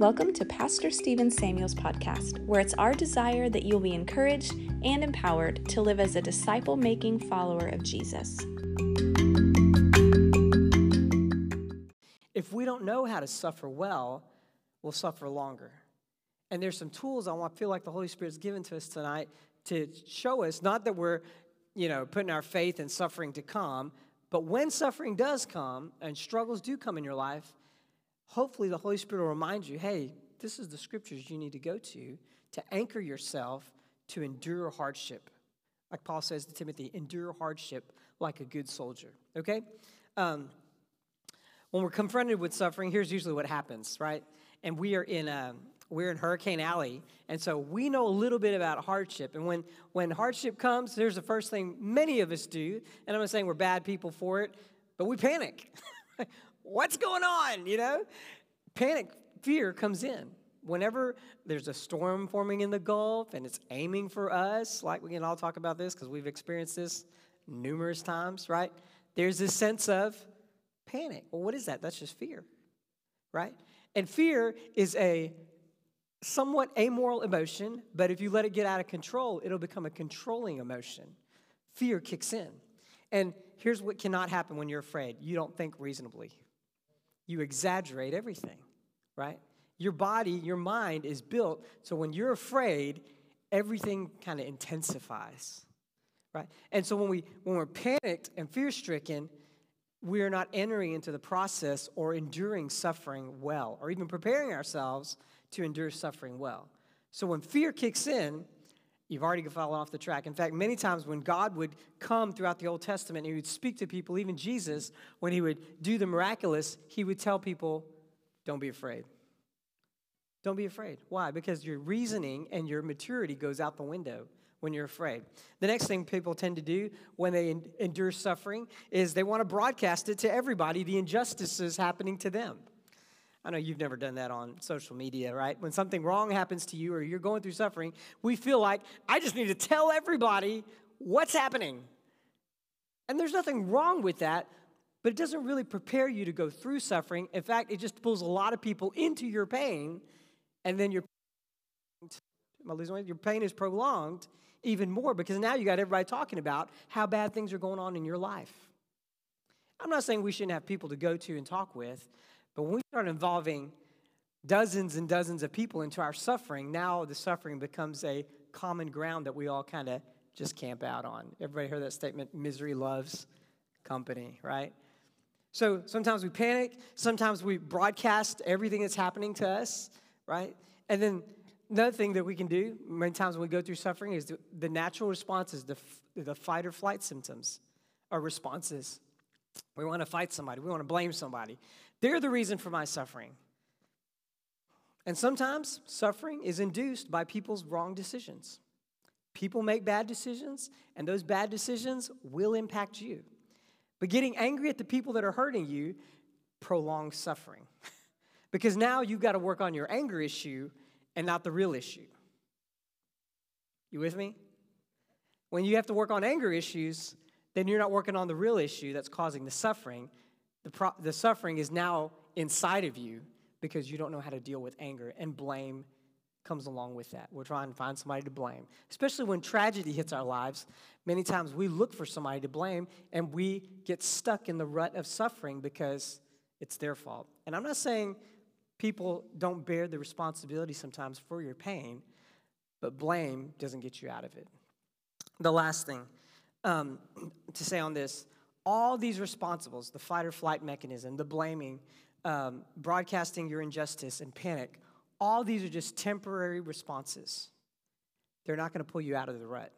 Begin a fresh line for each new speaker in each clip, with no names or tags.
Welcome to Pastor Stephen Samuel's podcast, where it's our desire that you'll be encouraged and empowered to live as a disciple making follower of Jesus.
If we don't know how to suffer well, we'll suffer longer. And there's some tools I want feel like the Holy Spirit's given to us tonight to show us not that we're, you know, putting our faith in suffering to come, but when suffering does come and struggles do come in your life, hopefully the Holy Spirit will remind you hey, this is the scriptures you need to go to to anchor yourself to endure hardship. Like Paul says to Timothy, endure hardship like a good soldier. Okay? Um, when we're confronted with suffering, here's usually what happens, right? And we are in a, we're in Hurricane Alley, and so we know a little bit about hardship. And when when hardship comes, there's the first thing many of us do. And I'm not saying we're bad people for it, but we panic. What's going on? You know, panic, fear comes in whenever there's a storm forming in the Gulf and it's aiming for us. Like we can all talk about this because we've experienced this numerous times, right? There's this sense of panic. Well, what is that? That's just fear, right? And fear is a somewhat amoral emotion, but if you let it get out of control, it'll become a controlling emotion. Fear kicks in. And here's what cannot happen when you're afraid you don't think reasonably, you exaggerate everything, right? Your body, your mind is built so when you're afraid, everything kind of intensifies, right? And so when, we, when we're panicked and fear stricken, we are not entering into the process or enduring suffering well, or even preparing ourselves to endure suffering well. So when fear kicks in, you've already fallen off the track. In fact, many times when God would come throughout the Old Testament, he would speak to people, even Jesus, when he would do the miraculous, he would tell people, don't be afraid. Don't be afraid. Why? Because your reasoning and your maturity goes out the window when you're afraid. The next thing people tend to do when they endure suffering is they want to broadcast it to everybody, the injustices happening to them. I know you've never done that on social media, right? When something wrong happens to you or you're going through suffering, we feel like, I just need to tell everybody what's happening. And there's nothing wrong with that, but it doesn't really prepare you to go through suffering. In fact, it just pulls a lot of people into your pain, and then your, your pain is prolonged even more because now you got everybody talking about how bad things are going on in your life. I'm not saying we shouldn't have people to go to and talk with, but when we start involving dozens and dozens of people into our suffering, now the suffering becomes a common ground that we all kind of just camp out on. Everybody heard that statement misery loves company, right? So sometimes we panic, sometimes we broadcast everything that's happening to us, right? And then another thing that we can do many times when we go through suffering is the, the natural responses, the, the fight or flight symptoms are responses. We want to fight somebody, we want to blame somebody. They're the reason for my suffering. And sometimes suffering is induced by people's wrong decisions. People make bad decisions, and those bad decisions will impact you. But getting angry at the people that are hurting you prolongs suffering. because now you've got to work on your anger issue and not the real issue. You with me? When you have to work on anger issues, then you're not working on the real issue that's causing the suffering, the, pro- the suffering is now inside of you because you don't know how to deal with anger, and blame comes along with that. We're trying to find somebody to blame. Especially when tragedy hits our lives, many times we look for somebody to blame and we get stuck in the rut of suffering because it's their fault. And I'm not saying people don't bear the responsibility sometimes for your pain, but blame doesn't get you out of it. The last thing um, to say on this all these responsibles the fight or flight mechanism, the blaming, um, broadcasting your injustice, and panic all these are just temporary responses. They're not going to pull you out of the rut.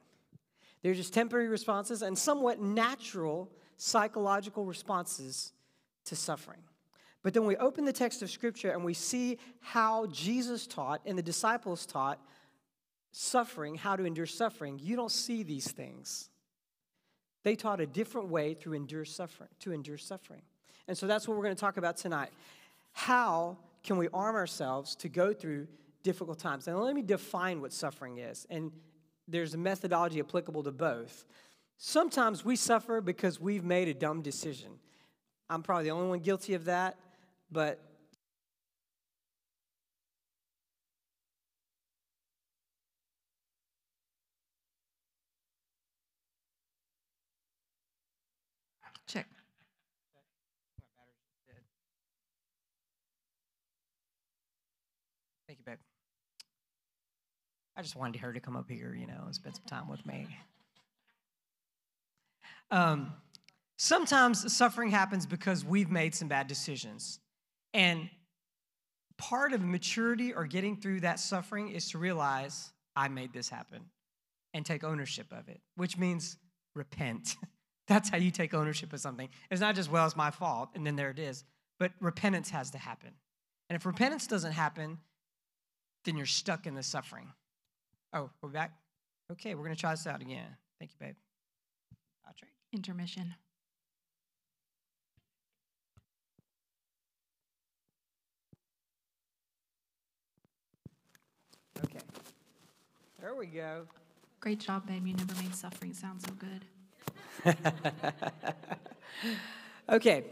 They're just temporary responses and somewhat natural psychological responses to suffering. But then we open the text of Scripture and we see how Jesus taught and the disciples taught suffering, how to endure suffering. You don't see these things. They taught a different way through endure suffering, to endure suffering. And so that's what we're going to talk about tonight. How can we arm ourselves to go through difficult times? And let me define what suffering is. And there's a methodology applicable to both. Sometimes we suffer because we've made a dumb decision. I'm probably the only one guilty of that, but you, babe. I just wanted her to come up here, you know, and spend some time with me. Um, sometimes suffering happens because we've made some bad decisions. And part of maturity or getting through that suffering is to realize I made this happen and take ownership of it, which means repent. That's how you take ownership of something. It's not just, well, it's my fault, and then there it is. But repentance has to happen. And if repentance doesn't happen, then you're stuck in the suffering. Oh, we're back? Okay, we're going to try this out again. Thank you, babe. I'll trade.
Intermission.
Okay. There we go.
Great job, babe. You never made suffering sound so good.
okay.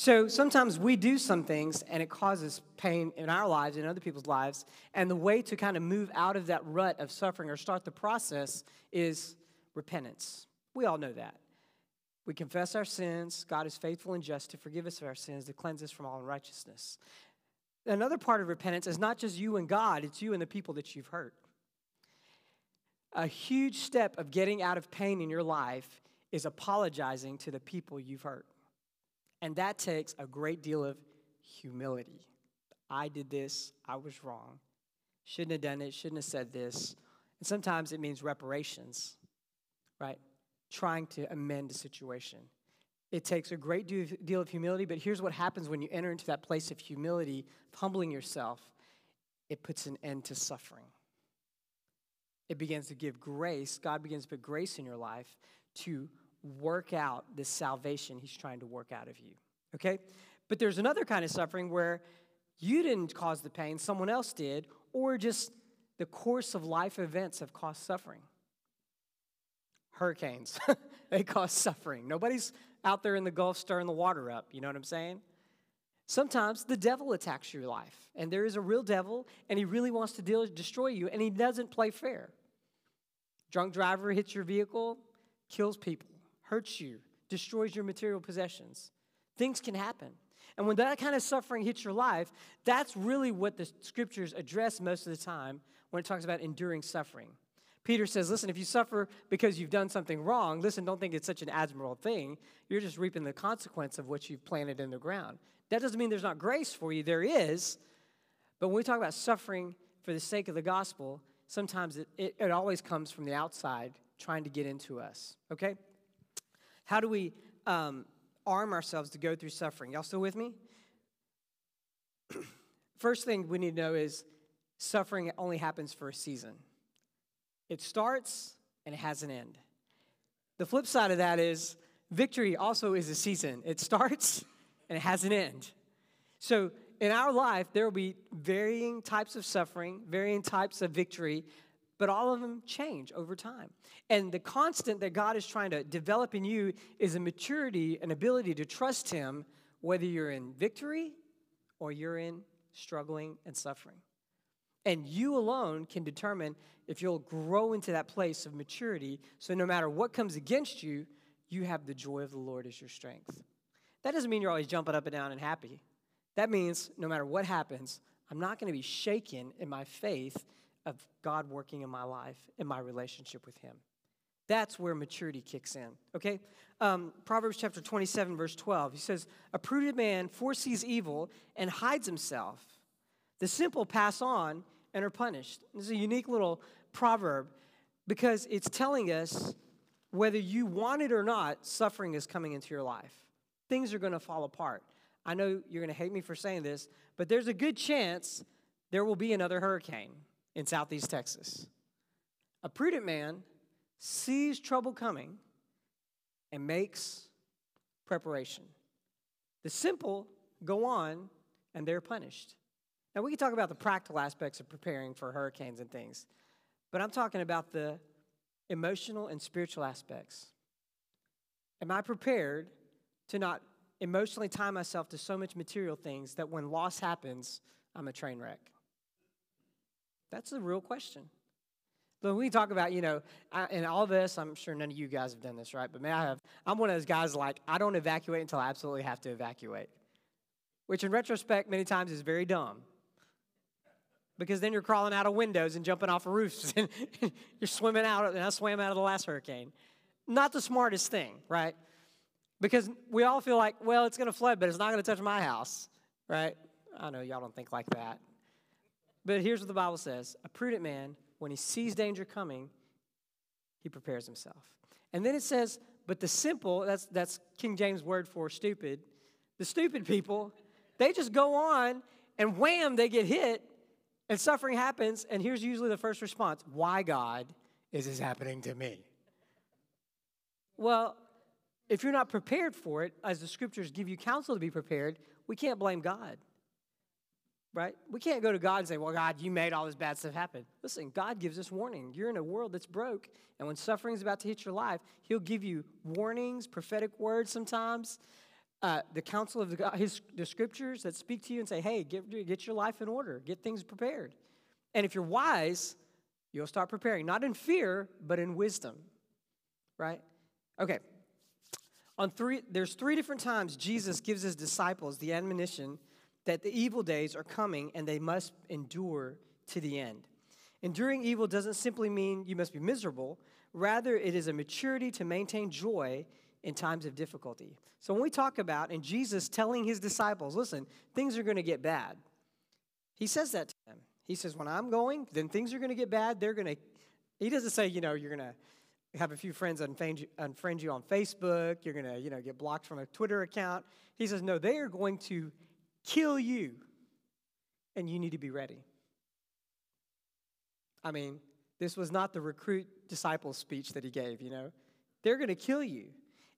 So sometimes we do some things and it causes pain in our lives and other people's lives. And the way to kind of move out of that rut of suffering or start the process is repentance. We all know that. We confess our sins. God is faithful and just to forgive us of our sins, to cleanse us from all unrighteousness. Another part of repentance is not just you and God, it's you and the people that you've hurt. A huge step of getting out of pain in your life is apologizing to the people you've hurt. And that takes a great deal of humility. I did this, I was wrong. Shouldn't have done it, shouldn't have said this. And sometimes it means reparations, right? Trying to amend a situation. It takes a great deal of humility, but here's what happens when you enter into that place of humility, of humbling yourself it puts an end to suffering. It begins to give grace. God begins to put grace in your life to work out this salvation he's trying to work out of you. Okay? But there's another kind of suffering where you didn't cause the pain, someone else did, or just the course of life events have caused suffering. Hurricanes, they cause suffering. Nobody's out there in the Gulf stirring the water up, you know what I'm saying? Sometimes the devil attacks your life, and there is a real devil, and he really wants to deal, destroy you, and he doesn't play fair. Drunk driver hits your vehicle, kills people hurts you, destroys your material possessions. Things can happen. And when that kind of suffering hits your life, that's really what the scriptures address most of the time when it talks about enduring suffering. Peter says, listen, if you suffer because you've done something wrong, listen, don't think it's such an admirable thing. You're just reaping the consequence of what you've planted in the ground. That doesn't mean there's not grace for you, there is. But when we talk about suffering for the sake of the gospel, sometimes it, it, it always comes from the outside trying to get into us, okay? How do we um, arm ourselves to go through suffering? Y'all still with me? First thing we need to know is suffering only happens for a season. It starts and it has an end. The flip side of that is victory also is a season. It starts and it has an end. So in our life, there will be varying types of suffering, varying types of victory, but all of them change over time. And the constant that God is trying to develop in you is a maturity an ability to trust Him, whether you're in victory or you're in struggling and suffering. And you alone can determine if you'll grow into that place of maturity so no matter what comes against you, you have the joy of the Lord as your strength. That doesn't mean you're always jumping up and down and happy. That means no matter what happens, I'm not going to be shaken in my faith of God working in my life, in my relationship with Him. That's where maturity kicks in, okay? Um, Proverbs chapter 27, verse 12, he says, A prudent man foresees evil and hides himself. The simple pass on and are punished. This is a unique little proverb because it's telling us whether you want it or not, suffering is coming into your life. Things are going to fall apart. I know you're going to hate me for saying this, but there's a good chance there will be another hurricane in southeast Texas. A prudent man sees trouble coming and makes preparation. The simple go on and they're punished. Now, we can talk about the practical aspects of preparing for hurricanes and things, but I'm talking about the emotional and spiritual aspects. Am I prepared to not emotionally tie myself to so much material things that when loss happens, I'm a train wreck? That's the real question. When we talk about, you know, I, and all this, I'm sure none of you guys have done this, right? But may I have, I'm one of those guys like, I don't evacuate until I absolutely have to evacuate, which in retrospect, many times is very dumb. because then you're crawling out of windows and jumping off of roofs and you're swimming out. And I swam out of the last hurricane. Not the smartest thing, right? Because we all feel like, well, it's going to flood, but it's not going to touch my house, right? I know y'all don't think like that. But here's what the Bible says A prudent man, when he sees danger coming, he prepares himself. And then it says, but the simple, that's, that's King James word for stupid, the stupid people, they just go on and wham, they get hit and suffering happens. And here's usually the first response Why, God, is this happening to me? Well, if you're not prepared for it, as the scriptures give you counsel to be prepared, we can't blame God. Right? We can't go to God and say, Well, God, you made all this bad stuff happen. Listen, God gives us warning. You're in a world that's broke, and when suffering is about to hit your life, He'll give you warnings, prophetic words sometimes, uh, the counsel of the, God, his, the scriptures that speak to you and say, Hey, get, get your life in order, get things prepared. And if you're wise, you'll start preparing, not in fear, but in wisdom. Right? Okay. On three, there's three different times Jesus gives his disciples the admonition that the evil days are coming and they must endure to the end. Enduring evil doesn't simply mean you must be miserable, rather, it is a maturity to maintain joy in times of difficulty. So when we talk about, and Jesus telling his disciples, listen, things are going to get bad, he says that to them. He says, when I'm going, then things are going to get bad. They're going to, he doesn't say, you know, you're going to have a few friends unfriend you, unfriend you on Facebook, you're going to, you know, get blocked from a Twitter account. He says, no, they are going to kill you, and you need to be ready. I mean, this was not the recruit disciple speech that he gave, you know. They're going to kill you.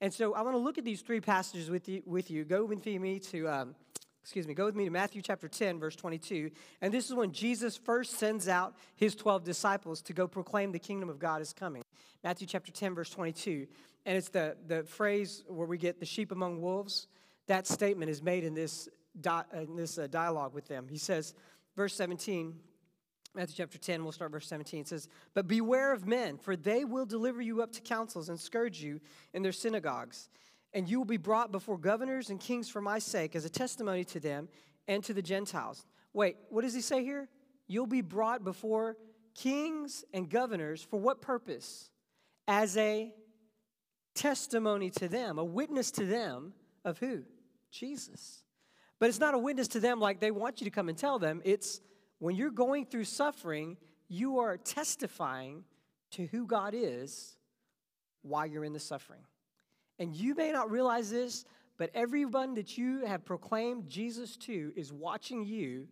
And so I want to look at these three passages with you. With you. Go with me to, um, excuse me, go with me to Matthew chapter 10, verse 22. And this is when Jesus first sends out his 12 disciples to go proclaim the kingdom of God is coming. Matthew chapter 10, verse 22. And it's the, the phrase where we get the sheep among wolves. That statement is made in this di- in this uh, dialogue with them. He says, verse 17, Matthew chapter 10, we'll start verse 17. It says, But beware of men, for they will deliver you up to councils and scourge you in their synagogues. And you will be brought before governors and kings for my sake as a testimony to them and to the Gentiles. Wait, what does he say here? You'll be brought before kings and governors for what purpose? As a testimony to them, a witness to them of who? Jesus. But it's not a witness to them like they want you to come and tell them. It's when you're going through suffering, you are testifying to who God is while you're in the suffering. And you may not realize this, but everyone that you have proclaimed Jesus to is watching you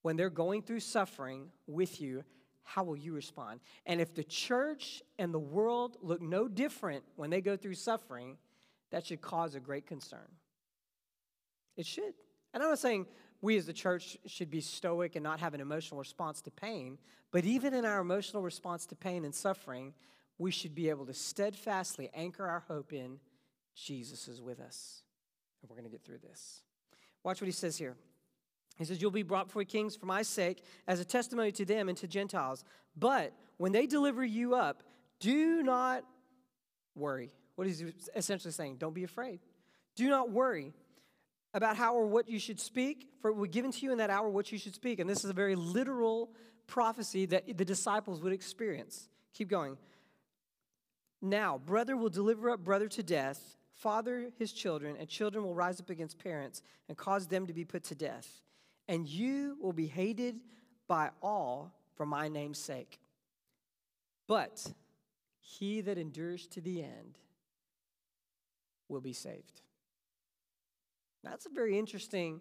when they're going through suffering with you. How will you respond? And if the church and the world look no different when they go through suffering, that should cause a great concern. It should. And I'm not saying we as the church should be stoic and not have an emotional response to pain, but even in our emotional response to pain and suffering, we should be able to steadfastly anchor our hope in Jesus is with us. And we're going to get through this. Watch what he says here. He says, You'll be brought before kings for my sake as a testimony to them and to Gentiles. But when they deliver you up, do not worry. What is he essentially saying? Don't be afraid. Do not worry about how or what you should speak, for it be given to you in that hour what you should speak. And this is a very literal prophecy that the disciples would experience. Keep going. Now, brother will deliver up brother to death, father his children, and children will rise up against parents and cause them to be put to death. And you will be hated by all for my name's sake. But he that endures to the end will be saved. That's a very interesting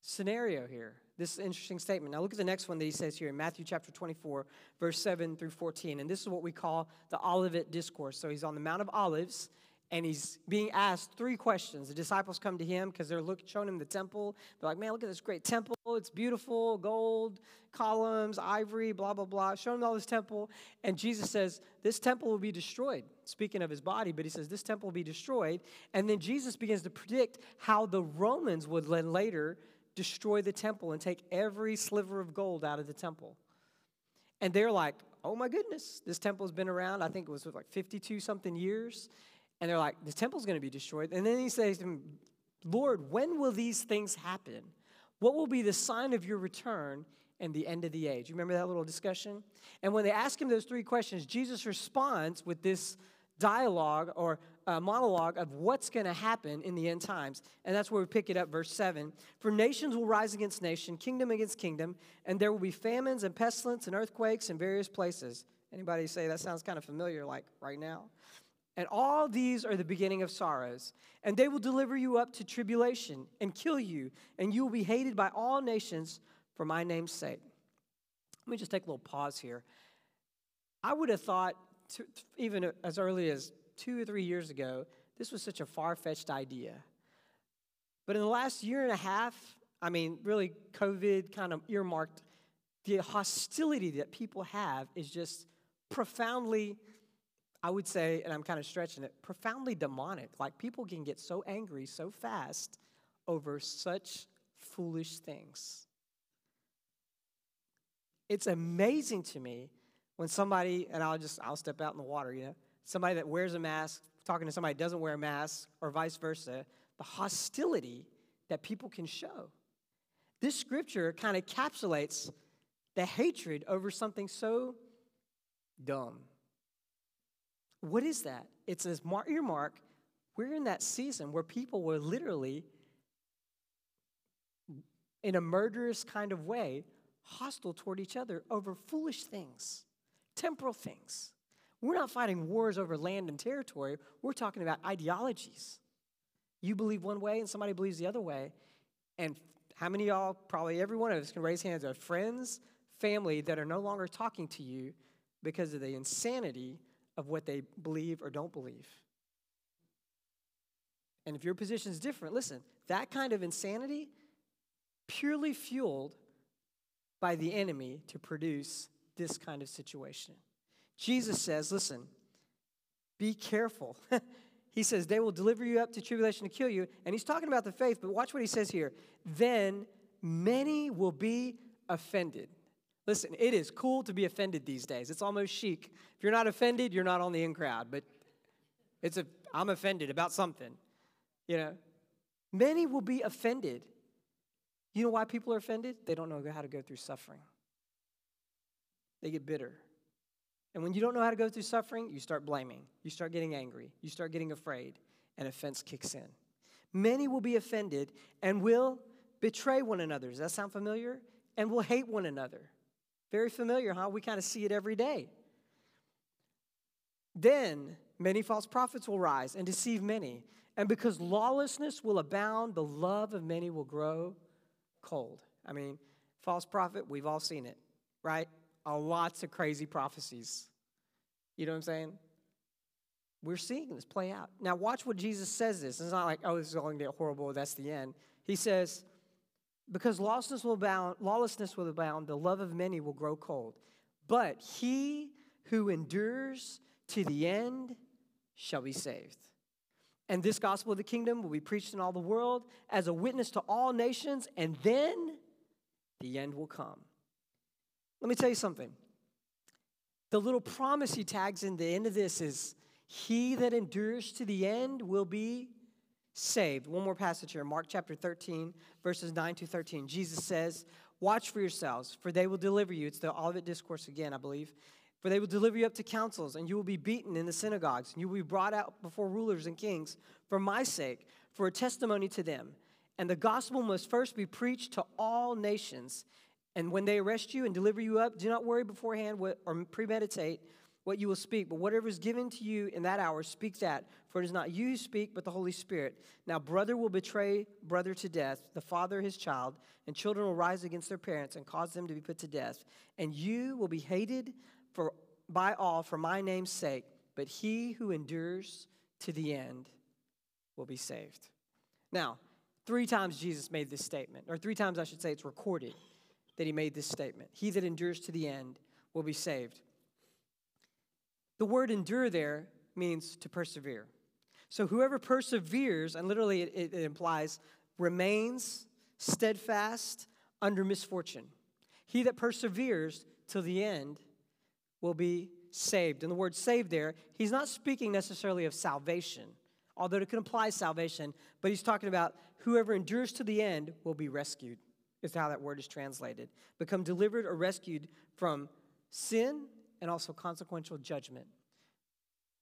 scenario here. This interesting statement. Now look at the next one that he says here in Matthew chapter 24, verse 7 through 14. And this is what we call the Olivet Discourse. So he's on the Mount of Olives and he's being asked three questions. The disciples come to him because they're look, showing him the temple. They're like, man, look at this great temple. It's beautiful, gold, columns, ivory, blah, blah, blah. Show him all this temple. And Jesus says, this temple will be destroyed. Speaking of his body, but he says, this temple will be destroyed. And then Jesus begins to predict how the Romans would then later destroy the temple and take every sliver of gold out of the temple. And they're like, oh my goodness, this temple's been around, I think it was like 52 something years. And they're like, the temple's going to be destroyed. And then he says to him, Lord, when will these things happen? What will be the sign of your return and the end of the age. You remember that little discussion? And when they ask him those three questions, Jesus responds with this dialogue or uh, monologue of what's going to happen in the end times. And that's where we pick it up, verse 7. For nations will rise against nation, kingdom against kingdom, and there will be famines and pestilence and earthquakes in various places. Anybody say that sounds kind of familiar, like right now? And all these are the beginning of sorrows. And they will deliver you up to tribulation and kill you, and you will be hated by all nations for my name's sake. Let me just take a little pause here. I would have thought, to, even as early as two or three years ago, this was such a far fetched idea. But in the last year and a half, I mean, really, COVID kind of earmarked the hostility that people have is just profoundly, I would say, and I'm kind of stretching it, profoundly demonic. Like people can get so angry so fast over such foolish things. It's amazing to me when somebody, and I'll just, I'll step out in the water, you know, somebody that wears a mask, talking to somebody that doesn't wear a mask, or vice versa, the hostility that people can show. This scripture kind of encapsulates the hatred over something so dumb. What is that? It's your mark. We're in that season where people were literally, in a murderous kind of way, hostile toward each other over foolish things, temporal things. We're not fighting wars over land and territory. We're talking about ideologies. You believe one way and somebody believes the other way. And how many y'all, probably every one of us, can raise hands of friends, family that are no longer talking to you because of the insanity of what they believe or don't believe? And if your position is different, listen, that kind of insanity purely fueled by the enemy to produce this kind of situation. Jesus says, listen, be careful. he says, they will deliver you up to tribulation to kill you. And he's talking about the faith, but watch what he says here. Then many will be offended. Listen, it is cool to be offended these days. It's almost chic. If you're not offended, you're not on the in crowd, but it's a I'm offended about something. You know, many will be offended. You know why people are offended? They don't know how to go through suffering. They get bitter. And when you don't know how to go through suffering, you start blaming. You start getting angry. You start getting afraid, and offense kicks in. Many will be offended and will betray one another. Does that sound familiar? And will hate one another. Very familiar, huh? We kind of see it every day. Then many false prophets will rise and deceive many. And because lawlessness will abound, the love of many will grow cold. I mean, false prophet, we've all seen it, right? Are lots of crazy prophecies. You know what I'm saying? We're seeing this play out. Now, watch what Jesus says this. It's not like, oh, this is going to get horrible, that's the end. He says, because lawlessness will abound, lawlessness will abound, the love of many will grow cold. But he who endures to the end shall be saved. And this gospel of the kingdom will be preached in all the world as a witness to all nations, and then the end will come. Let me tell you something. The little promise he tags in the end of this is He that endures to the end will be saved. One more passage here, Mark chapter 13, verses 9 to 13. Jesus says, Watch for yourselves, for they will deliver you. It's the Olivet Discourse again, I believe. For they will deliver you up to councils, and you will be beaten in the synagogues, and you will be brought out before rulers and kings for my sake, for a testimony to them. And the gospel must first be preached to all nations. And when they arrest you and deliver you up, do not worry beforehand what, or premeditate what you will speak, but whatever is given to you in that hour, speak that. For it is not you who speak, but the Holy Spirit. Now, brother will betray brother to death, the father his child, and children will rise against their parents and cause them to be put to death. And you will be hated for, by all for my name's sake, but he who endures to the end will be saved. Now, three times Jesus made this statement, or three times I should say it's recorded that he made this statement He that endures to the end will be saved. The word endure there means to persevere. So whoever perseveres, and literally it, it, implies remains steadfast under misfortune. He that perseveres till the end will be saved. And the word saved there, he's not speaking necessarily of salvation, although it can imply salvation, but he's talking about whoever endures to the end will be rescued is how that word is translated. Become delivered or rescued from sin and also consequential judgment.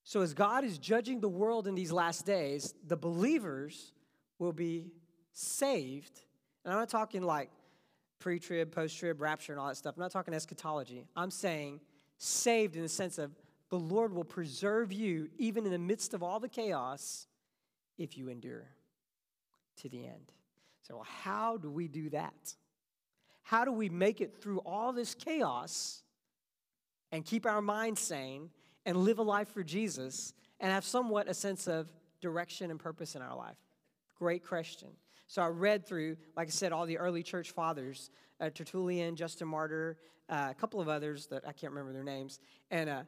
So, as God is judging the world in these last days, the believers will be saved. And I'm not talking like pre trib, post trib, rapture, and all that stuff. I'm not talking eschatology. I'm saying saved in the sense of the Lord will preserve you even in the midst of all the chaos if you endure to the end. So, how do we do that? How do we make it through all this chaos and keep our minds sane and live a life for Jesus and have somewhat a sense of direction and purpose in our life? Great question. So I read through, like I said, all the early church fathers, uh, Tertullian, Justin Martyr, uh, a couple of others that I can't remember their names. And uh,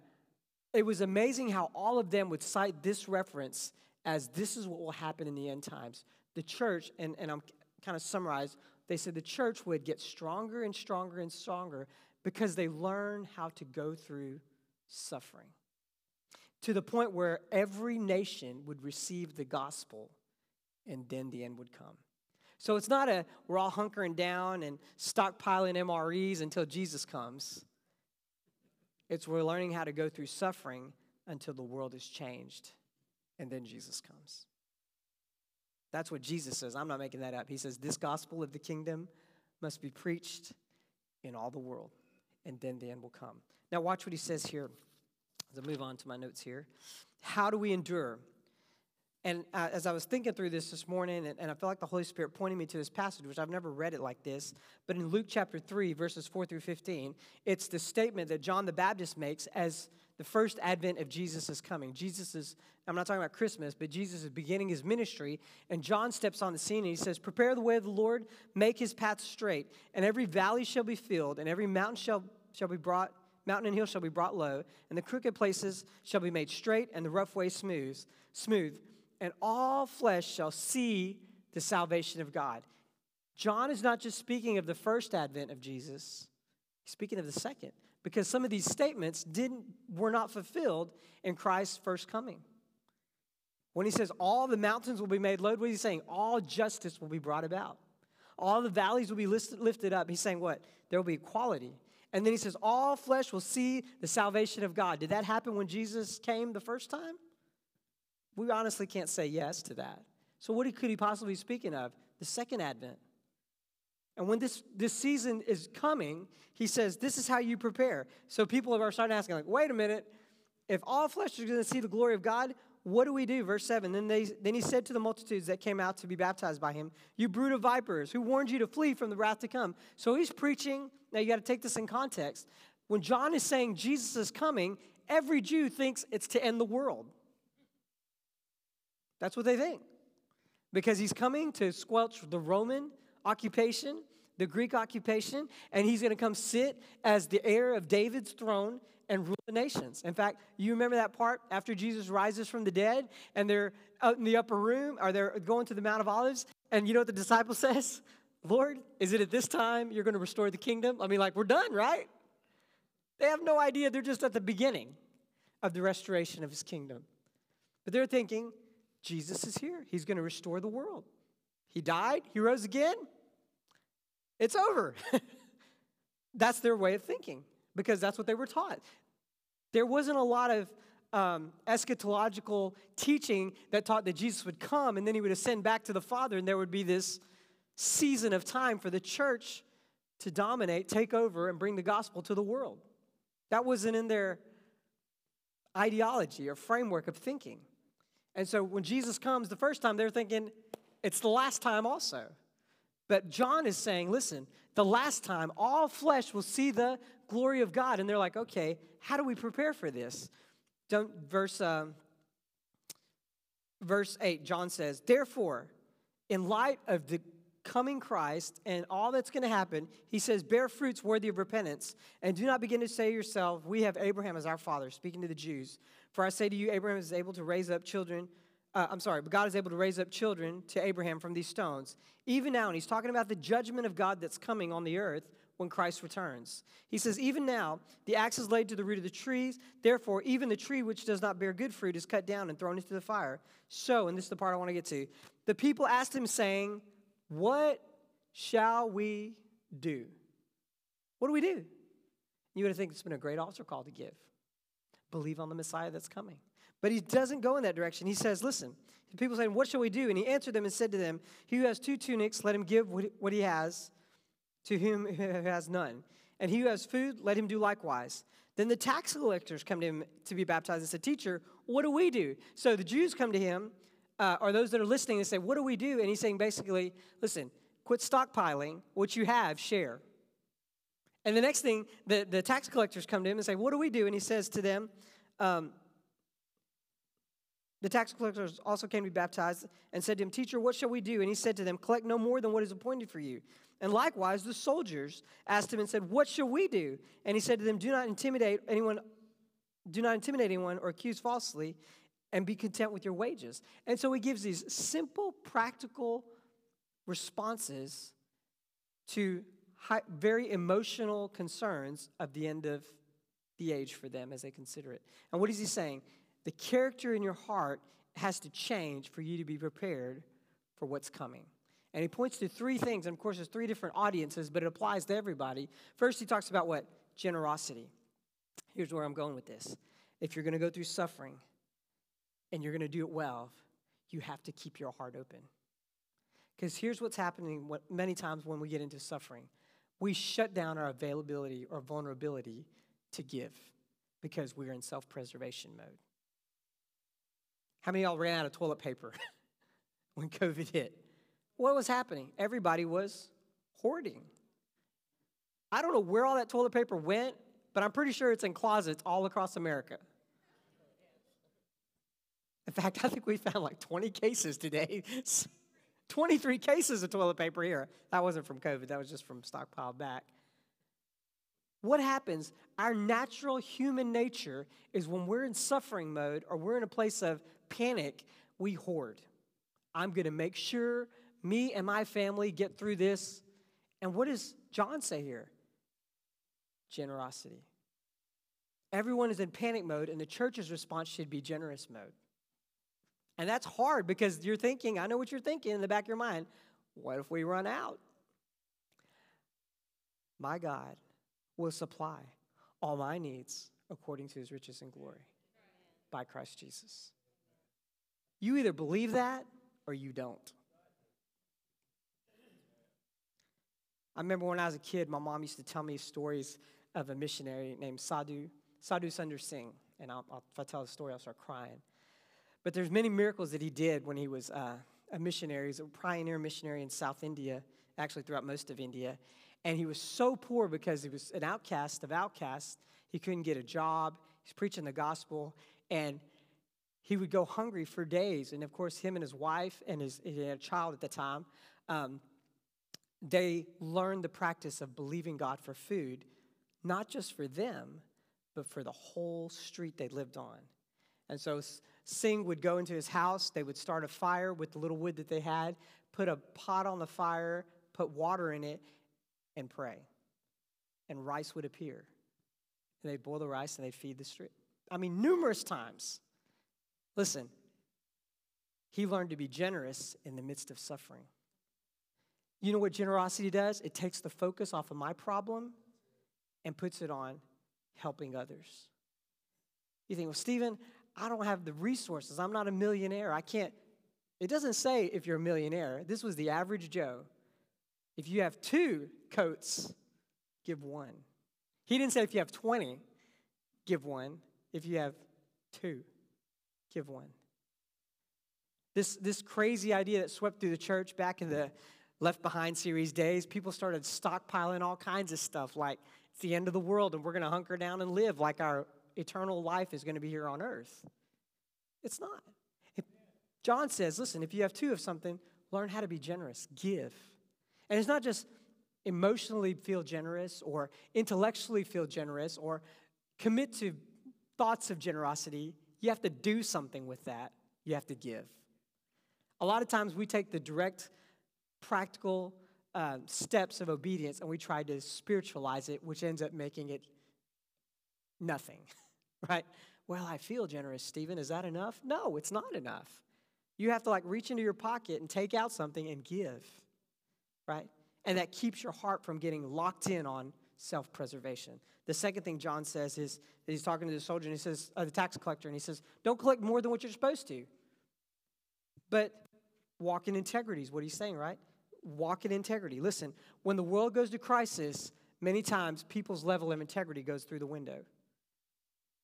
it was amazing how all of them would cite this reference as this is what will happen in the end times. The church, and, and I'm kind of summarize, they said the church would get stronger and stronger and stronger because they learn how to go through suffering to the point where every nation would receive the gospel and then the end would come. So it's not a we're all hunkering down and stockpiling MREs until Jesus comes. It's we're learning how to go through suffering until the world is changed and then Jesus comes. That's what Jesus says. I'm not making that up. He says, This gospel of the kingdom must be preached in all the world, and then the end will come. Now, watch what he says here as I move on to my notes here. How do we endure? And uh, as I was thinking through this this morning, and, and I felt like the Holy Spirit pointing me to this passage, which I've never read it like this, but in Luke chapter 3, verses 4 through 15, it's the statement that John the Baptist makes as the first advent of Jesus is coming. Jesus is, I'm not talking about Christmas, but Jesus is beginning his ministry, and John steps on the scene and he says, Prepare the way of the Lord, make his path straight, and every valley shall be filled, and every mountain shall, shall be brought mountain and hill shall be brought low, and the crooked places shall be made straight, and the rough way smooth, smooth and all flesh shall see the salvation of God. John is not just speaking of the first advent of Jesus, he's speaking of the second, because some of these statements didn't, were not fulfilled in Christ's first coming. When he says all the mountains will be made low, what is he saying? All justice will be brought about. All the valleys will be listed, lifted up. He's saying what? There will be equality. And then he says, All flesh will see the salvation of God. Did that happen when Jesus came the first time? We honestly can't say yes to that. So, what could he possibly be speaking of? The second advent. And when this, this season is coming, he says, This is how you prepare. So, people are starting asking, like, wait a minute, if all flesh is going to see the glory of God, what do we do? Verse 7 then, they, then he said to the multitudes that came out to be baptized by him, You brood of vipers, who warned you to flee from the wrath to come. So he's preaching. Now you got to take this in context. When John is saying Jesus is coming, every Jew thinks it's to end the world. That's what they think. Because he's coming to squelch the Roman occupation, the Greek occupation, and he's going to come sit as the heir of David's throne and rule the nations. In fact, you remember that part after Jesus rises from the dead and they're out in the upper room or they're going to the Mount of Olives, and you know what the disciple says? Lord, is it at this time you're going to restore the kingdom? I mean, like, we're done, right? They have no idea. They're just at the beginning of the restoration of his kingdom. But they're thinking, Jesus is here. He's going to restore the world. He died, he rose again. It's over. that's their way of thinking because that's what they were taught. There wasn't a lot of um, eschatological teaching that taught that Jesus would come and then he would ascend back to the Father, and there would be this season of time for the church to dominate, take over, and bring the gospel to the world. That wasn't in their ideology or framework of thinking. And so when Jesus comes the first time, they're thinking it's the last time also. But John is saying, listen, the last time all flesh will see the glory of God. And they're like, okay, how do we prepare for this? Don't, verse, uh, verse 8, John says, therefore, in light of the coming Christ and all that's going to happen, he says, bear fruits worthy of repentance, and do not begin to say to yourself, we have Abraham as our father, speaking to the Jews. For I say to you, Abraham is able to raise up children. Uh, I'm sorry, but God is able to raise up children to Abraham from these stones. Even now, and he's talking about the judgment of God that's coming on the earth when Christ returns. He says, Even now, the axe is laid to the root of the trees. Therefore, even the tree which does not bear good fruit is cut down and thrown into the fire. So, and this is the part I want to get to, the people asked him, saying, What shall we do? What do we do? You would think it's been a great altar call to give. Believe on the Messiah that's coming. But he doesn't go in that direction. He says, Listen, people saying, What shall we do? And he answered them and said to them, He who has two tunics, let him give what he has to him who has none. And he who has food, let him do likewise. Then the tax collectors come to him to be baptized and said, Teacher, what do we do? So the Jews come to him, uh, or those that are listening, and say, What do we do? And he's saying basically, Listen, quit stockpiling. What you have, share. And the next thing, the, the tax collectors come to him and say, What do we do? And he says to them, um, The tax collectors also came to be baptized and said to him, Teacher, what shall we do? And he said to them, Collect no more than what is appointed for you. And likewise, the soldiers asked him and said, What shall we do? And he said to them, Do not intimidate anyone, do not intimidate anyone or accuse falsely, and be content with your wages. And so he gives these simple, practical responses to high, very emotional concerns of the end of the age for them as they consider it. And what is he saying? The character in your heart has to change for you to be prepared for what's coming. And he points to three things, and of course, there's three different audiences, but it applies to everybody. First, he talks about what? Generosity. Here's where I'm going with this. If you're going to go through suffering and you're going to do it well, you have to keep your heart open. Because here's what's happening many times when we get into suffering we shut down our availability or vulnerability to give because we're in self preservation mode. How many y'all ran out of toilet paper when COVID hit? What was happening? Everybody was hoarding. I don't know where all that toilet paper went, but I'm pretty sure it's in closets all across America. In fact, I think we found like 20 cases today 23 cases of toilet paper here. That wasn't from COVID, that was just from stockpiled back. What happens? Our natural human nature is when we're in suffering mode or we're in a place of panic, we hoard. I'm going to make sure me and my family get through this. And what does John say here? Generosity. Everyone is in panic mode, and the church's response should be generous mode. And that's hard because you're thinking, I know what you're thinking in the back of your mind. What if we run out? My God will supply all my needs according to his riches and glory by Christ Jesus. You either believe that or you don't. I remember when I was a kid, my mom used to tell me stories of a missionary named Sadhu, Sadhu Sundar Singh. And I'll, I'll, if I tell the story, I'll start crying. But there's many miracles that he did when he was uh, a missionary. He's a pioneer missionary in South India, actually throughout most of India. And he was so poor because he was an outcast of outcasts. He couldn't get a job. He's preaching the gospel. And he would go hungry for days. And of course, him and his wife and his he had a child at the time, um, they learned the practice of believing God for food, not just for them, but for the whole street they lived on. And so Singh would go into his house, they would start a fire with the little wood that they had, put a pot on the fire, put water in it, and pray. And rice would appear. And they'd boil the rice and they'd feed the street. I mean, numerous times. Listen, he learned to be generous in the midst of suffering. You know what generosity does? It takes the focus off of my problem and puts it on helping others. You think, well, Stephen, I don't have the resources. I'm not a millionaire. I can't. It doesn't say if you're a millionaire. This was the average Joe. If you have two coats, give one. He didn't say if you have 20, give one. If you have two, give one. This, this crazy idea that swept through the church back in the Left Behind series days, people started stockpiling all kinds of stuff like it's the end of the world and we're going to hunker down and live like our eternal life is going to be here on earth. It's not. John says, listen, if you have two of something, learn how to be generous, give. And it's not just emotionally feel generous or intellectually feel generous or commit to thoughts of generosity. You have to do something with that. You have to give. A lot of times we take the direct, practical uh, steps of obedience and we try to spiritualize it, which ends up making it nothing. right? Well, I feel generous, Stephen. Is that enough? No, it's not enough. You have to like reach into your pocket and take out something and give, right? And that keeps your heart from getting locked in on self preservation. The second thing John says is he's talking to the soldier and he says, uh, the tax collector, and he says, Don't collect more than what you're supposed to. But walk in integrity is what he's saying, right? Walk in integrity. Listen, when the world goes to crisis, many times people's level of integrity goes through the window.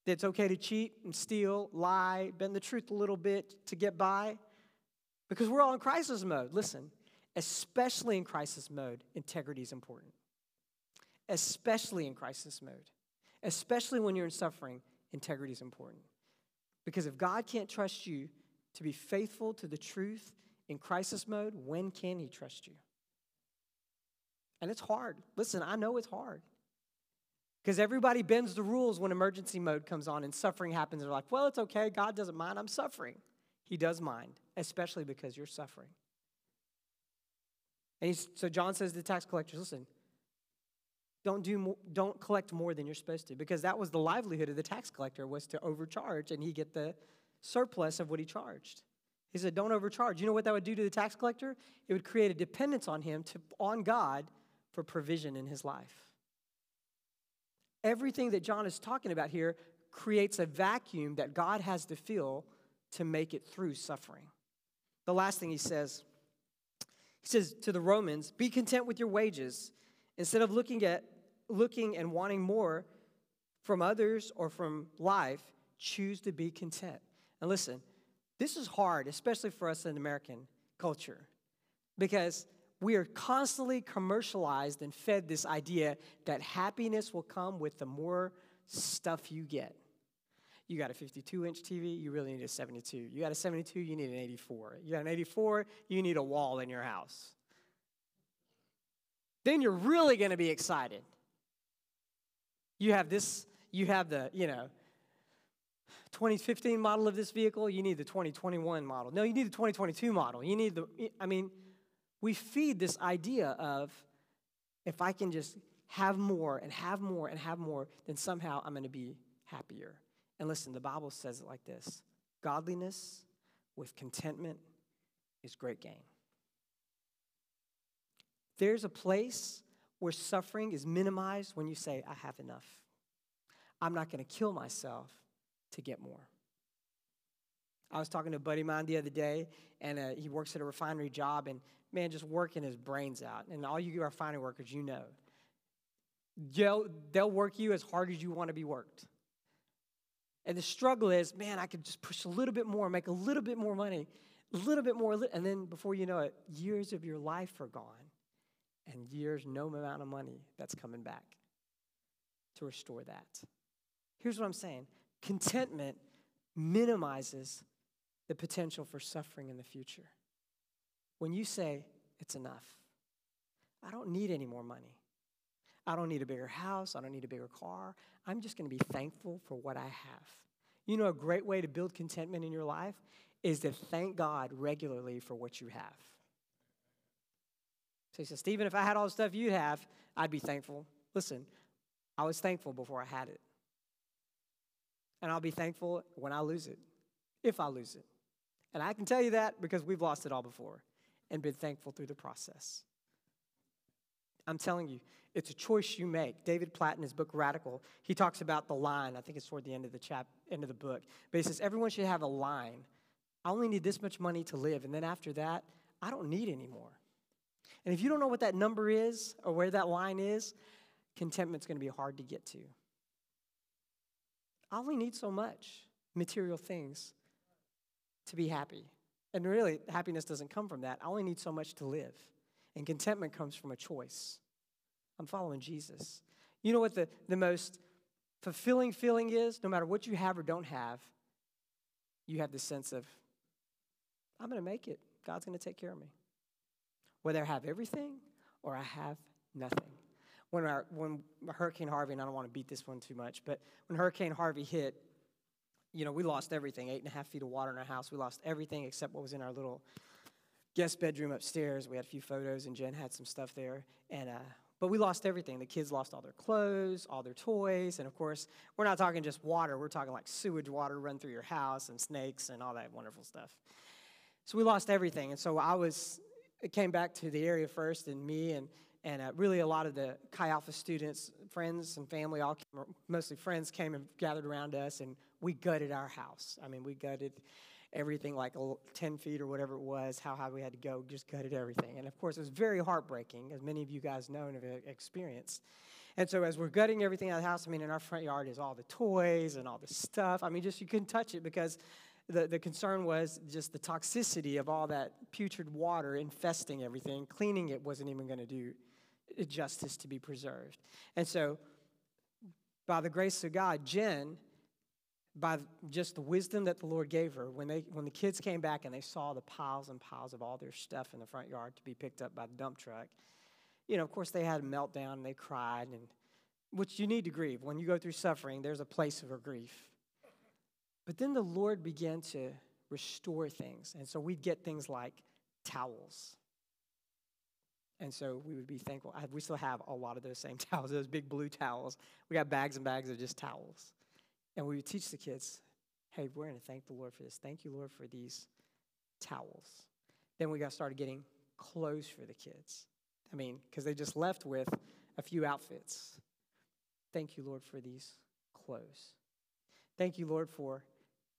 It's okay to cheat and steal, lie, bend the truth a little bit to get by because we're all in crisis mode. Listen, especially in crisis mode, integrity is important. Especially in crisis mode, especially when you're in suffering, integrity is important. Because if God can't trust you to be faithful to the truth in crisis mode, when can He trust you? And it's hard. Listen, I know it's hard. Because everybody bends the rules when emergency mode comes on and suffering happens. They're like, well, it's okay. God doesn't mind. I'm suffering. He does mind, especially because you're suffering. And so John says to the tax collectors, listen, don't, do don't collect more than you're supposed to because that was the livelihood of the tax collector was to overcharge and he get the surplus of what he charged he said don't overcharge you know what that would do to the tax collector it would create a dependence on him to, on god for provision in his life Everything that John is talking about here creates a vacuum that God has to fill to make it through suffering. The last thing he says, he says to the Romans, be content with your wages. Instead of looking at looking and wanting more from others or from life, choose to be content. And listen, this is hard, especially for us in American culture, because we are constantly commercialized and fed this idea that happiness will come with the more stuff you get. You got a 52 inch TV, you really need a 72. You got a 72, you need an 84. You got an 84, you need a wall in your house. Then you're really to be excited. You have this, you have the, you know, 2015 model of this vehicle, you need the 2021 model. No, you need the 2022 model. You need the, I mean, we feed this idea of if I can just have more and have more and have more, then somehow I'm going to be happier. And listen, the Bible says it like this Godliness with contentment is great gain. There's a place where suffering is minimized when you say, I have enough. I'm not going to kill myself to get more. I was talking to a buddy of mine the other day, and uh, he works at a refinery job, and man, just working his brains out. And all you refinery workers, you know. They'll, they'll work you as hard as you want to be worked. And the struggle is, man, I could just push a little bit more, make a little bit more money, a little bit more, and then before you know it, years of your life are gone, and years, no amount of money that's coming back to restore that. Here's what I'm saying contentment minimizes the potential for suffering in the future. When you say, it's enough, I don't need any more money. I don't need a bigger house. I don't need a bigger car. I'm just going to be thankful for what I have. You know, a great way to build contentment in your life is to thank God regularly for what you have. So he says, Stephen, if I had all the stuff you'd have, I'd be thankful. Listen, I was thankful before I had it. And I'll be thankful when I lose it, if I lose it. And I can tell you that because we've lost it all before and been thankful through the process. I'm telling you, it's a choice you make. David Platt, in his book Radical, he talks about the line. I think it's toward the end of the chap, end of the book. But he says everyone should have a line. I only need this much money to live, and then after that, I don't need any more. And if you don't know what that number is or where that line is, contentment's going to be hard to get to. I only need so much material things to be happy. And really, happiness doesn't come from that. I only need so much to live. And contentment comes from a choice. I'm following Jesus. You know what the, the most fulfilling feeling is? No matter what you have or don't have, you have the sense of, I'm going to make it. God's going to take care of me. Whether I have everything or I have nothing. When, our, when Hurricane Harvey, and I don't want to beat this one too much, but when Hurricane Harvey hit, you know, we lost everything eight and a half feet of water in our house. We lost everything except what was in our little guest bedroom upstairs. We had a few photos, and Jen had some stuff there. And, uh, but we lost everything. The kids lost all their clothes, all their toys, and of course, we're not talking just water. We're talking like sewage water run through your house and snakes and all that wonderful stuff. So we lost everything. And so I was, came back to the area first, and me and and uh, really a lot of the Chi Alpha students, friends and family, all came, mostly friends, came and gathered around us, and we gutted our house. I mean, we gutted everything like 10 feet or whatever it was, how high we had to go, just gutted everything. And of course, it was very heartbreaking, as many of you guys know and have experienced. And so, as we're gutting everything out of the house, I mean, in our front yard is all the toys and all the stuff. I mean, just you couldn't touch it because the, the concern was just the toxicity of all that putrid water infesting everything. Cleaning it wasn't even going to do justice to be preserved. And so, by the grace of God, Jen, by just the wisdom that the Lord gave her, when, they, when the kids came back and they saw the piles and piles of all their stuff in the front yard to be picked up by the dump truck, you know, of course, they had a meltdown and they cried, and which you need to grieve. When you go through suffering, there's a place of grief. But then the Lord began to restore things. And so we'd get things like towels and so we would be thankful. We still have a lot of those same towels, those big blue towels. We got bags and bags of just towels. And we would teach the kids, hey, we're going to thank the Lord for this. Thank you, Lord, for these towels. Then we got started getting clothes for the kids. I mean, because they just left with a few outfits. Thank you, Lord, for these clothes. Thank you, Lord, for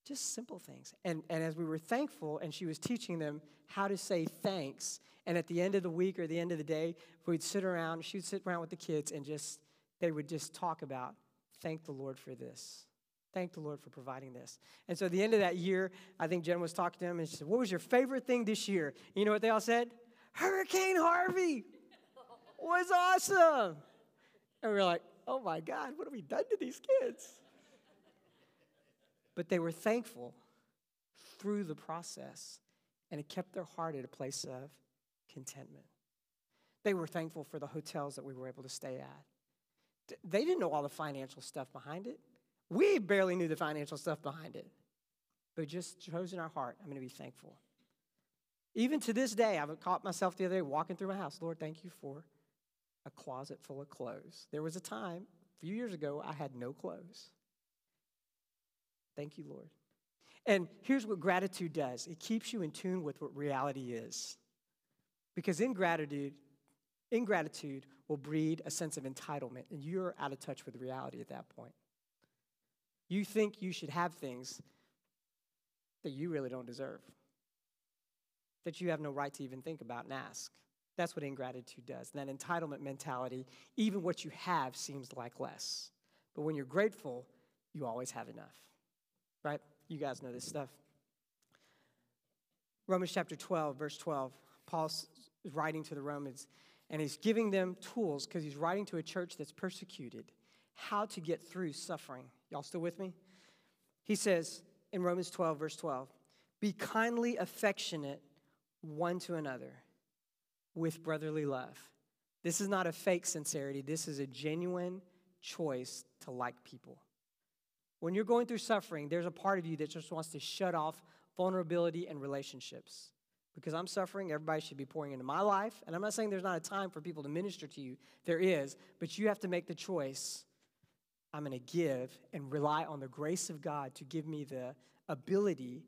just simple things. And, and as we were thankful, and she was teaching them how to say thanks, and at the end of the week or the end of the day, we'd sit around, she'd sit around with the kids, and just, they would just talk about, thank the Lord for this. Thank the Lord for providing this. And so at the end of that year, I think Jen was talking to them, and she said, What was your favorite thing this year? You know what they all said? Hurricane Harvey was awesome. And we were like, Oh my God, what have we done to these kids? But they were thankful through the process, and it kept their heart at a place of contentment. They were thankful for the hotels that we were able to stay at. They didn't know all the financial stuff behind it. We barely knew the financial stuff behind it. But just chose in our heart, I'm going to be thankful. Even to this day, I've caught myself the other day walking through my house. Lord, thank you for a closet full of clothes. There was a time, a few years ago, I had no clothes. Thank you, Lord. And here's what gratitude does it keeps you in tune with what reality is. Because ingratitude, ingratitude will breed a sense of entitlement, and you're out of touch with reality at that point. You think you should have things that you really don't deserve, that you have no right to even think about and ask. That's what ingratitude does. And that entitlement mentality, even what you have seems like less. But when you're grateful, you always have enough right? You guys know this stuff. Romans chapter 12, verse 12. Paul is writing to the Romans, and he's giving them tools because he's writing to a church that's persecuted, how to get through suffering. Y'all still with me? He says in Romans 12, verse 12, be kindly affectionate one to another with brotherly love. This is not a fake sincerity, this is a genuine choice to like people. When you're going through suffering, there's a part of you that just wants to shut off vulnerability and relationships. Because I'm suffering, everybody should be pouring into my life. And I'm not saying there's not a time for people to minister to you, there is, but you have to make the choice I'm going to give and rely on the grace of God to give me the ability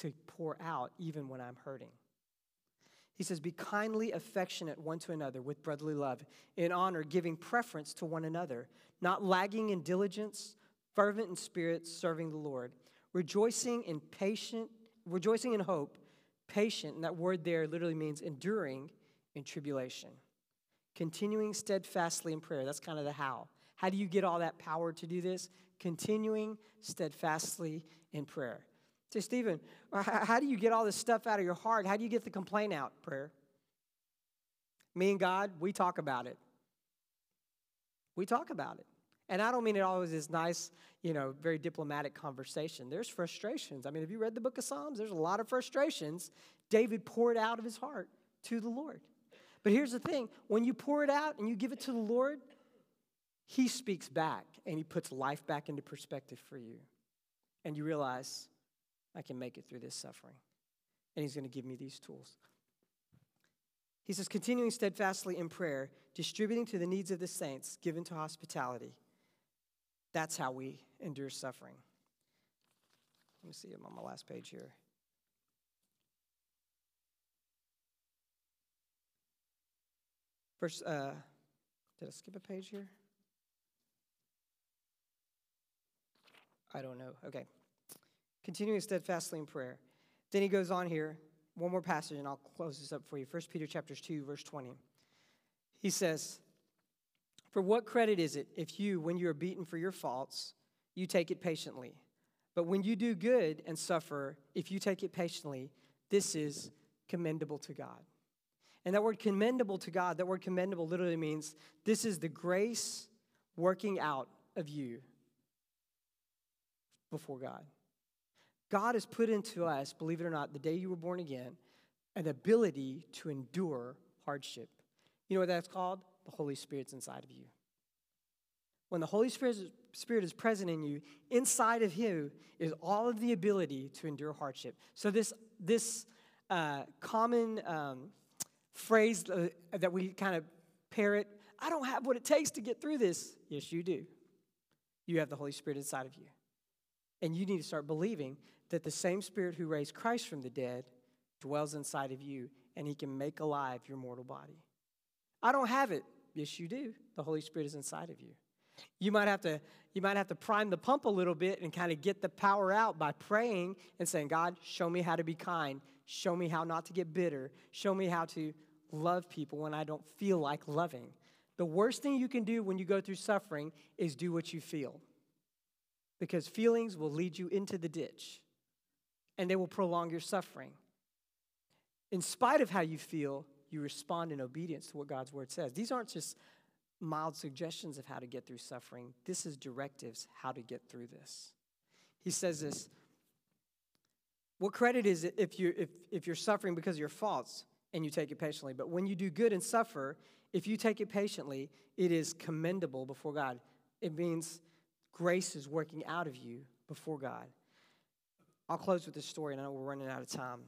to pour out even when I'm hurting. He says, Be kindly affectionate one to another with brotherly love, in honor, giving preference to one another, not lagging in diligence fervent in spirit, serving the Lord, rejoicing in patient, rejoicing in hope, patient, and that word there literally means enduring in tribulation, continuing steadfastly in prayer. That's kind of the how. How do you get all that power to do this? Continuing steadfastly in prayer. Say, Stephen, how do you get all this stuff out of your heart? How do you get the complaint out? Prayer. Me and God, we talk about it. We talk about it. And I don't mean it always is nice, you know, very diplomatic conversation. There's frustrations. I mean, have you read the book of Psalms? There's a lot of frustrations David poured out of his heart to the Lord. But here's the thing when you pour it out and you give it to the Lord, he speaks back and he puts life back into perspective for you. And you realize, I can make it through this suffering. And he's going to give me these tools. He says, continuing steadfastly in prayer, distributing to the needs of the saints, given to hospitality. That's how we endure suffering. Let me see, I'm on my last page here. Verse, uh, did I skip a page here? I don't know. Okay. Continuing steadfastly in prayer. Then he goes on here, one more passage, and I'll close this up for you. 1 Peter chapters 2, verse 20. He says, For what credit is it if you, when you are beaten for your faults, you take it patiently? But when you do good and suffer, if you take it patiently, this is commendable to God. And that word commendable to God, that word commendable literally means this is the grace working out of you before God. God has put into us, believe it or not, the day you were born again, an ability to endure hardship. You know what that's called? The Holy Spirit's inside of you. When the Holy Spirit is present in you, inside of you is all of the ability to endure hardship. So, this, this uh, common um, phrase uh, that we kind of parrot I don't have what it takes to get through this. Yes, you do. You have the Holy Spirit inside of you. And you need to start believing that the same Spirit who raised Christ from the dead dwells inside of you and he can make alive your mortal body. I don't have it. Yes, you do. The Holy Spirit is inside of you. You might have to you might have to prime the pump a little bit and kind of get the power out by praying and saying, God, show me how to be kind. Show me how not to get bitter. Show me how to love people when I don't feel like loving. The worst thing you can do when you go through suffering is do what you feel. Because feelings will lead you into the ditch and they will prolong your suffering. In spite of how you feel, you respond in obedience to what God's word says. These aren't just mild suggestions of how to get through suffering. This is directives how to get through this. He says this What credit is it if, you, if, if you're suffering because of your faults and you take it patiently? But when you do good and suffer, if you take it patiently, it is commendable before God. It means grace is working out of you before God. I'll close with this story, and I know we're running out of time.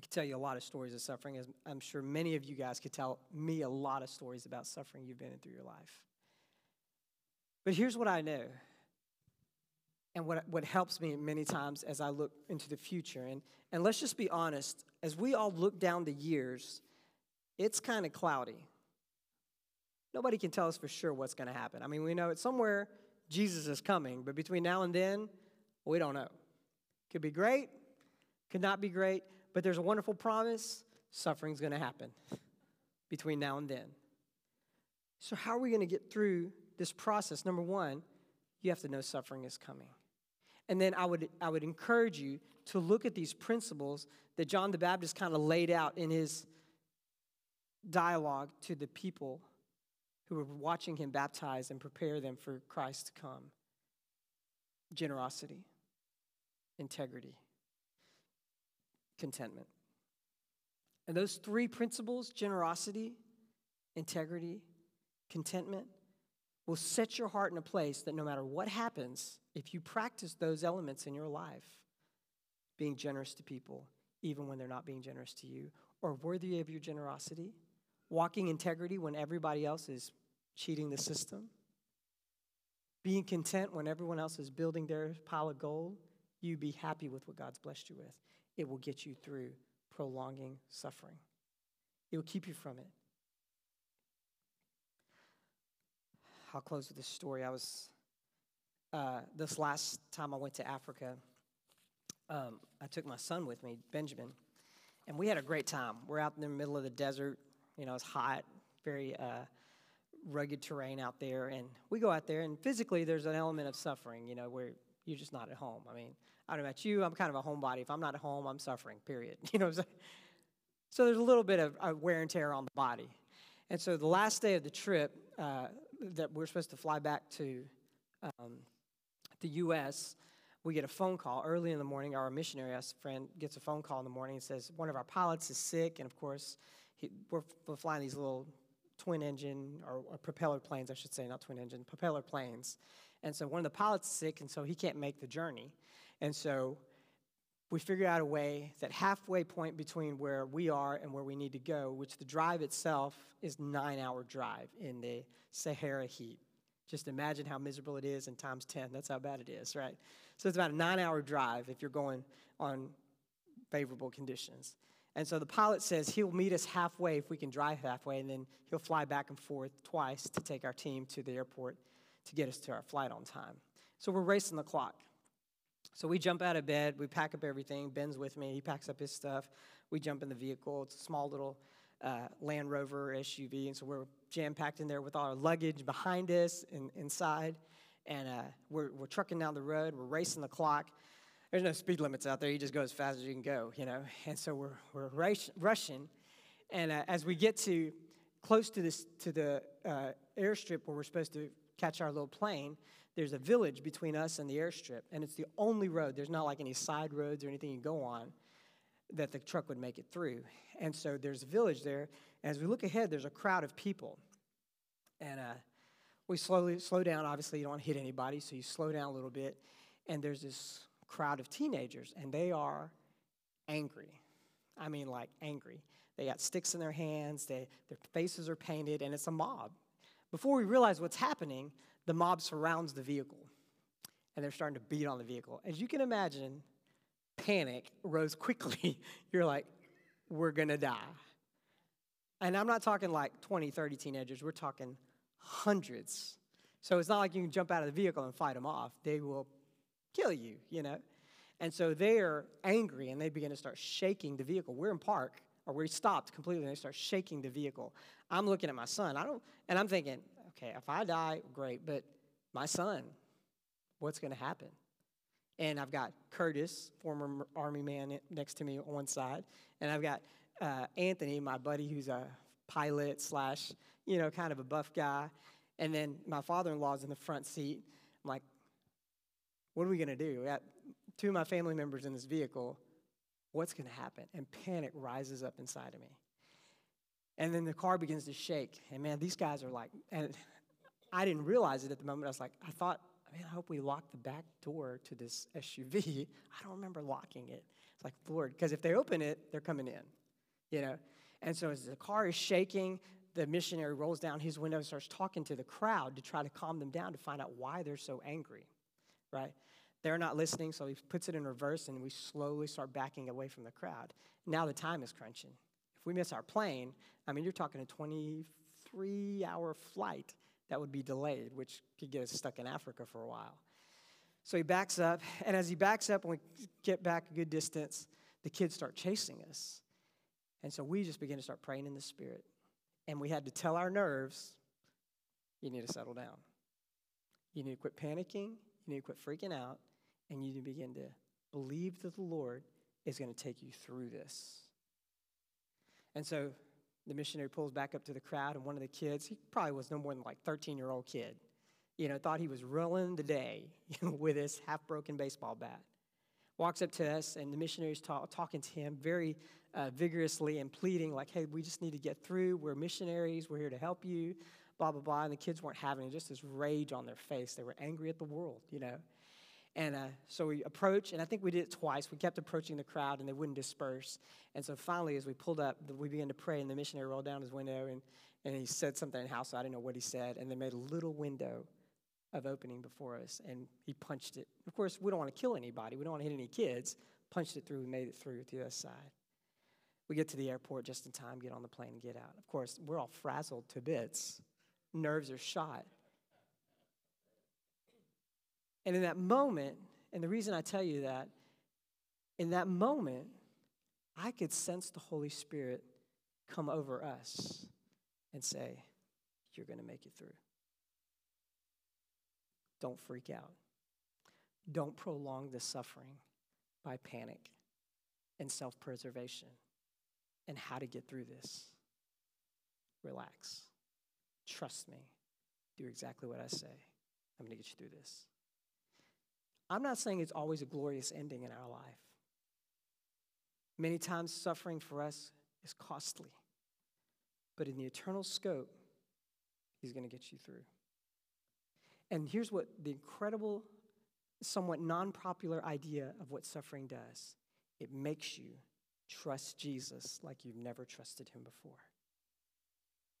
I could tell you a lot of stories of suffering, as I'm sure many of you guys could tell me a lot of stories about suffering you've been in through your life. But here's what I know, and what, what helps me many times as I look into the future. And, and let's just be honest, as we all look down the years, it's kind of cloudy. Nobody can tell us for sure what's going to happen. I mean, we know it's somewhere Jesus is coming, but between now and then, we don't know. Could be great, could not be great. But there's a wonderful promise suffering's going to happen between now and then. So, how are we going to get through this process? Number one, you have to know suffering is coming. And then I would, I would encourage you to look at these principles that John the Baptist kind of laid out in his dialogue to the people who were watching him baptize and prepare them for Christ to come generosity, integrity, contentment. And those three principles generosity, integrity, contentment will set your heart in a place that no matter what happens, if you practice those elements in your life, being generous to people, even when they're not being generous to you, or worthy of your generosity, walking integrity when everybody else is cheating the system, being content when everyone else is building their pile of gold, you be happy with what God's blessed you with it will get you through prolonging suffering. It will keep you from it. I'll close with this story. I was, uh, this last time I went to Africa, um, I took my son with me, Benjamin, and we had a great time. We're out in the middle of the desert. You know, it's hot, very uh, rugged terrain out there. And we go out there, and physically, there's an element of suffering, you know, where you're just not at home. I mean, I don't know about you, I'm kind of a homebody. If I'm not at home, I'm suffering, period. You know what I'm saying? So there's a little bit of wear and tear on the body. And so the last day of the trip uh, that we're supposed to fly back to um, the U.S., we get a phone call early in the morning. Our missionary friend gets a phone call in the morning and says one of our pilots is sick, and of course, he, we're, we're, flying these little twin engine or, or, propeller planes, I should say, not twin engine, propeller planes. And so one of the pilots is sick, and so he can't make the journey. And so we figured out a way that halfway point between where we are and where we need to go, which the drive itself is nine hour drive in the Sahara heat. Just imagine how miserable it is in times 10. That's how bad it is, right? So it's about a nine hour drive if you're going on favorable conditions. And so the pilot says he'll meet us halfway if we can drive halfway, and then he'll fly back and forth twice to take our team to the airport to get us to our flight on time. So we're racing the clock. So we jump out of bed, we pack up everything. Ben's with me, he packs up his stuff. We jump in the vehicle. It's a small little uh, Land Rover SUV, and so we're jam packed in there with all our luggage behind us and inside. And uh, we're, we're trucking down the road, we're racing the clock. There's no speed limits out there, you just go as fast as you can go, you know. And so we're, we're race, rushing. And uh, as we get to close to, this, to the uh, airstrip where we're supposed to catch our little plane, there's a village between us and the airstrip, and it's the only road. There's not like any side roads or anything you go on that the truck would make it through. And so there's a village there. As we look ahead, there's a crowd of people. And uh, we slowly slow down. Obviously, you don't want to hit anybody, so you slow down a little bit. And there's this crowd of teenagers, and they are angry. I mean, like angry. They got sticks in their hands, they, their faces are painted, and it's a mob. Before we realize what's happening, the mob surrounds the vehicle, and they're starting to beat on the vehicle. As you can imagine, panic rose quickly. You're like, we're gonna die. And I'm not talking like 20, 30 teenagers, we're talking hundreds. So it's not like you can jump out of the vehicle and fight them off. They will kill you, you know? And so they're angry and they begin to start shaking the vehicle. We're in park, or we stopped completely, and they start shaking the vehicle. I'm looking at my son, I don't, and I'm thinking, okay, if I die, great, but my son, what's gonna happen? And I've got Curtis, former Army man, next to me on one side. And I've got uh, Anthony, my buddy, who's a pilot slash, you know, kind of a buff guy. And then my father in law's in the front seat. I'm like, what are we going to do? We got two of my family members in this vehicle. What's going to happen? And panic rises up inside of me. And then the car begins to shake. And man, these guys are like, and I didn't realize it at the moment. I was like, I thought I mean, I hope we lock the back door to this SUV. I don't remember locking it. It's like, Lord, because if they open it, they're coming in, you know? And so as the car is shaking, the missionary rolls down his window and starts talking to the crowd to try to calm them down to find out why they're so angry, right? They're not listening, so he puts it in reverse and we slowly start backing away from the crowd. Now the time is crunching. If we miss our plane, I mean, you're talking a 23 hour flight that would be delayed, which could get us stuck in Africa for a while. So he backs up, and as he backs up and we get back a good distance, the kids start chasing us. And so we just begin to start praying in the Spirit. And we had to tell our nerves, you need to settle down. You need to quit panicking, you need to quit freaking out, and you begin to believe that the Lord is going to take you through this. And so the missionary pulls back up to the crowd, and one of the kids, he probably was no more than like 13 year old kid, you know, thought he was ruling the day with his half broken baseball bat. Walks up to us, and the missionary's talk, talking to him very uh, vigorously and pleading, like, hey, we just need to get through. We're missionaries. We're here to help you, blah, blah, blah. And the kids weren't having it, just this rage on their face. They were angry at the world, you know. And uh, so we approached, and I think we did it twice. We kept approaching the crowd, and they wouldn't disperse. And so finally, as we pulled up, we began to pray, and the missionary rolled down his window, and, and he said something in Hausa, so I didn't know what he said. And they made a little window of opening before us, and he punched it. Of course, we don't want to kill anybody. We don't want to hit any kids. Punched it through, we made it through to the other side. We get to the airport just in time, get on the plane, and get out. Of course, we're all frazzled to bits. Nerves are shot. And in that moment, and the reason I tell you that, in that moment, I could sense the Holy Spirit come over us and say, You're going to make it through. Don't freak out. Don't prolong the suffering by panic and self preservation and how to get through this. Relax. Trust me. Do exactly what I say. I'm going to get you through this. I'm not saying it's always a glorious ending in our life. Many times, suffering for us is costly. But in the eternal scope, He's going to get you through. And here's what the incredible, somewhat non popular idea of what suffering does it makes you trust Jesus like you've never trusted Him before.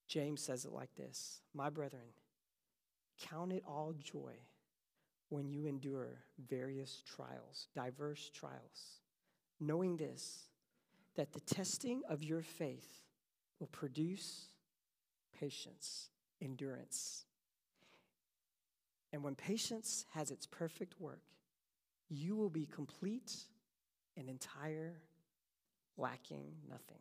James says it like this My brethren, count it all joy when you endure various trials, diverse trials, knowing this, that the testing of your faith will produce patience, endurance. And when patience has its perfect work, you will be complete and entire, lacking nothing.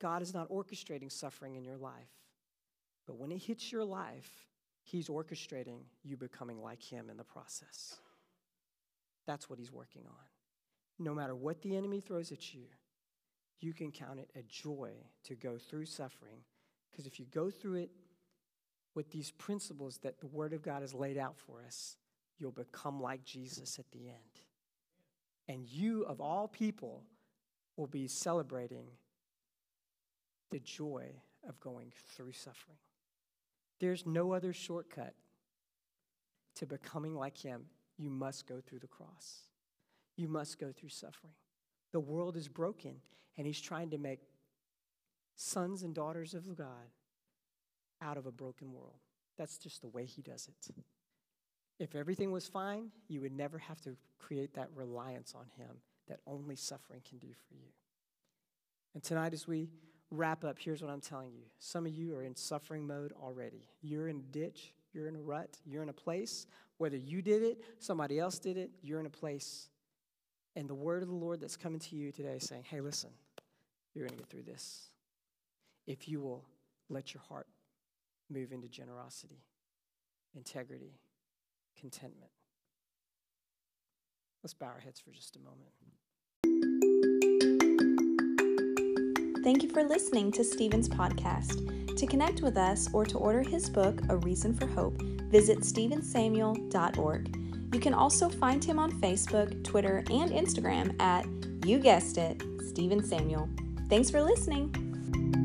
God is not orchestrating suffering in your life, but when it hits your life, He's orchestrating you becoming like Him in the process. That's what He's working on. No matter what the enemy throws at you, you can count it a joy to go through suffering. Because if you go through it with these principles that the Word of God has laid out for us, you'll become like Jesus at the end. And you, of all people, will be celebrating the joy of going through suffering. There's no other shortcut to becoming like Him. You must go through the cross, you must go through suffering. The world is broken, and He's trying to make sons and daughters of God out of a broken world. That's just the way He does it. If everything was fine, you would never have to create that reliance on Him that only suffering can do for you. And tonight, as we wrap up, here's what I'm telling you. Some of you are in suffering mode already. You're in a ditch, you're in a rut, you're in a place, whether you did it, somebody else did it, you're in a place. And the word of the Lord that's coming to you today saying, hey, listen, you're going to get through this. If you will let your heart move into generosity, integrity, contentment. Let's bow our heads for just a moment.
Thank you for listening to Stephen's podcast. To connect with us or to order his book, A Reason for Hope, visit stephensamuel.org. You can also find him on Facebook, Twitter, and Instagram at, you guessed it, Stephen Samuel. Thanks for listening.